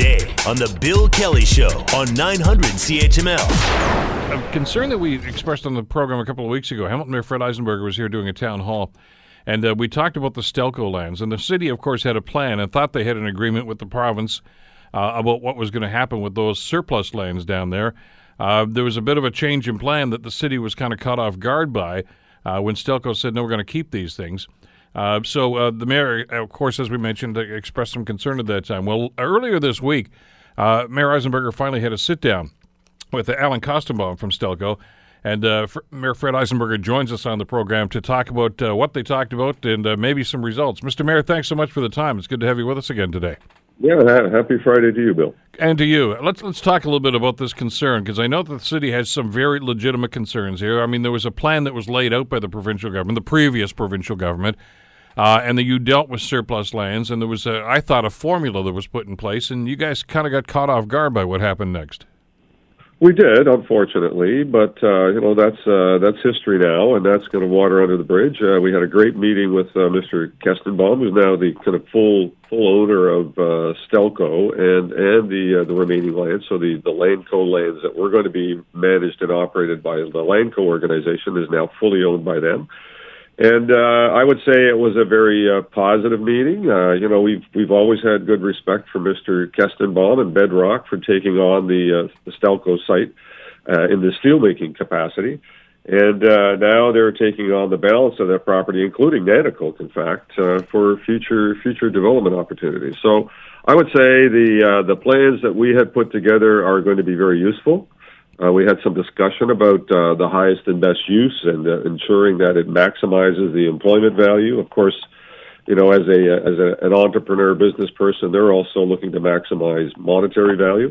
today on The Bill Kelly Show on 900 CHML. A concern that we expressed on the program a couple of weeks ago, Hamilton Mayor Fred Eisenberger was here doing a town hall, and uh, we talked about the Stelco lands. And the city, of course, had a plan and thought they had an agreement with the province uh, about what was going to happen with those surplus lands down there. Uh, there was a bit of a change in plan that the city was kind of caught off guard by uh, when Stelco said, no, we're going to keep these things. Uh, so uh, the mayor, of course, as we mentioned, uh, expressed some concern at that time. Well, earlier this week, uh, Mayor Eisenberger finally had a sit down with Alan Kestenbaum from Stelco. And uh, Mayor Fred Eisenberger joins us on the program to talk about uh, what they talked about and maybe some results. Mr. Mayor, thanks so much for the time. It's good to have you with us again today. Yeah, happy Friday to you, Bill. And to you. Let's let's talk a little bit about this concern because I know that the city has some very legitimate concerns here. I mean, there was a plan that was laid out by the provincial government, the previous provincial government, uh, and that you dealt with surplus lands, and there was, a, I thought, a formula that was put in place, and you guys kind of got caught off guard by what happened next. We did, unfortunately, but uh, you know that's uh, that's history now, and that's going to water under the bridge. Uh, we had a great meeting with uh, Mr. Kestenbaum, who's now the kind of full full owner of uh, Stelco and and the uh, the remaining lands. So the the Landco lands that were going to be managed and operated by the Landco organization is now fully owned by them. And uh, I would say it was a very uh, positive meeting. Uh, you know, we've we've always had good respect for Mr. Kestenbaum and Bedrock for taking on the, uh, the Stelco site uh, in the steelmaking capacity, and uh, now they're taking on the balance of that property, including Nanticoke, in fact, uh, for future future development opportunities. So, I would say the uh, the plans that we had put together are going to be very useful. Uh, we had some discussion about uh, the highest and best use and uh, ensuring that it maximizes the employment value. Of course, you know, as a as a, an entrepreneur business person, they're also looking to maximize monetary value,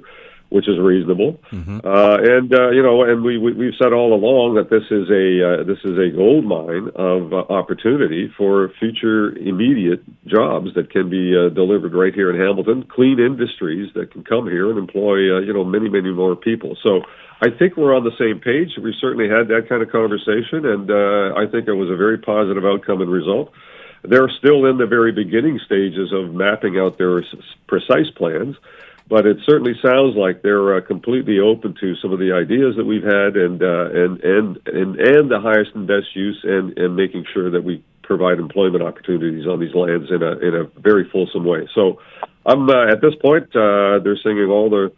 which is reasonable. Mm-hmm. Uh, and uh, you know, and we, we we've said all along that this is a uh, this is a gold mine of uh, opportunity for future immediate jobs that can be uh, delivered right here in Hamilton, clean industries that can come here and employ uh, you know many many more people. So I think we're on the same page. We certainly had that kind of conversation, and uh, I think it was a very positive outcome and result. They're still in the very beginning stages of mapping out their precise plans, but it certainly sounds like they're uh, completely open to some of the ideas that we've had, and uh, and and and and the highest and best use, and and making sure that we provide employment opportunities on these lands in a in a very fulsome way. So, I'm uh, at this point. Uh, they're singing all the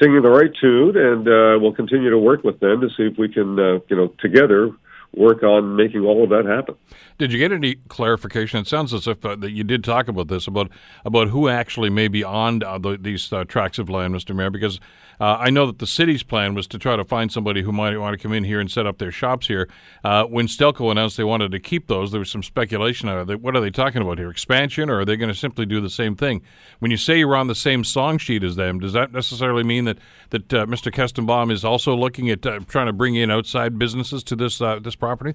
singing the right tune, and uh, we'll continue to work with them to see if we can, uh, you know, together work on making all of that happen. Did you get any clarification? It sounds as if uh, that you did talk about this about about who actually may be on uh, the, these uh, tracts of land, Mr. Mayor, because uh, I know that the city's plan was to try to find somebody who might want to come in here and set up their shops here. Uh, when Stelco announced they wanted to keep those, there was some speculation. Are they, what are they talking about here? Expansion, or are they going to simply do the same thing? When you say you're on the same song sheet as them, does that necessarily mean that that uh, Mr. Kestenbaum is also looking at trying to bring in outside businesses to this this property?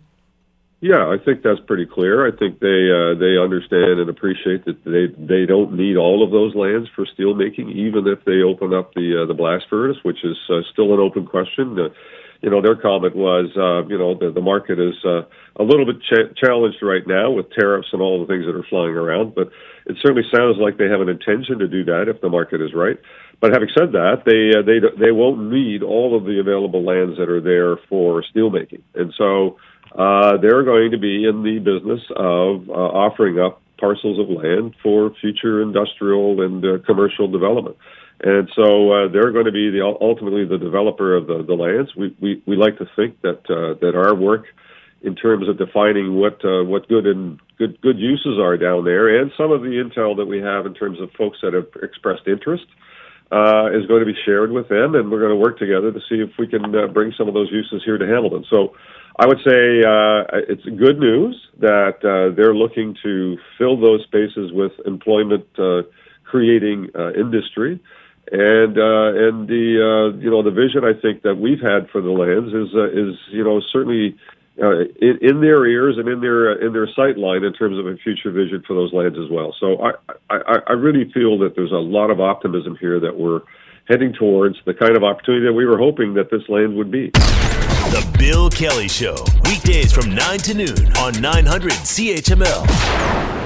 Yeah, I think that's pretty clear. I think they uh, they understand and appreciate that they they don't need all of those lands for steel making, even if they open up the uh, the blast furnace, which is uh, still an open question. Uh, you know, their comment was, uh, you know, the, the market is uh, a little bit ch- challenged right now with tariffs and all the things that are flying around, but it certainly sounds like they have an intention to do that if the market is right. But having said that, they uh, they they won't need all of the available lands that are there for steelmaking, and so uh, they're going to be in the business of uh, offering up parcels of land for future industrial and uh, commercial development. And so uh, they're going to be the ultimately the developer of the, the lands. We, we we like to think that uh, that our work in terms of defining what uh, what good and good good uses are down there, and some of the intel that we have in terms of folks that have expressed interest, uh, is going to be shared with them, and we're going to work together to see if we can uh, bring some of those uses here to Hamilton. So I would say uh, it's good news that uh, they're looking to fill those spaces with employment uh, creating uh, industry. And uh, and the uh, you know the vision I think that we've had for the lands is is you know certainly Uh, in, in, their ears and in their uh, in their sight line in terms of a future vision for those lands as well. So I, I I really feel that there's a lot of optimism here that we're heading towards the kind of opportunity that we were hoping that this land would be. The Bill Kelly Show, weekdays from 9 to noon on 900 CHML.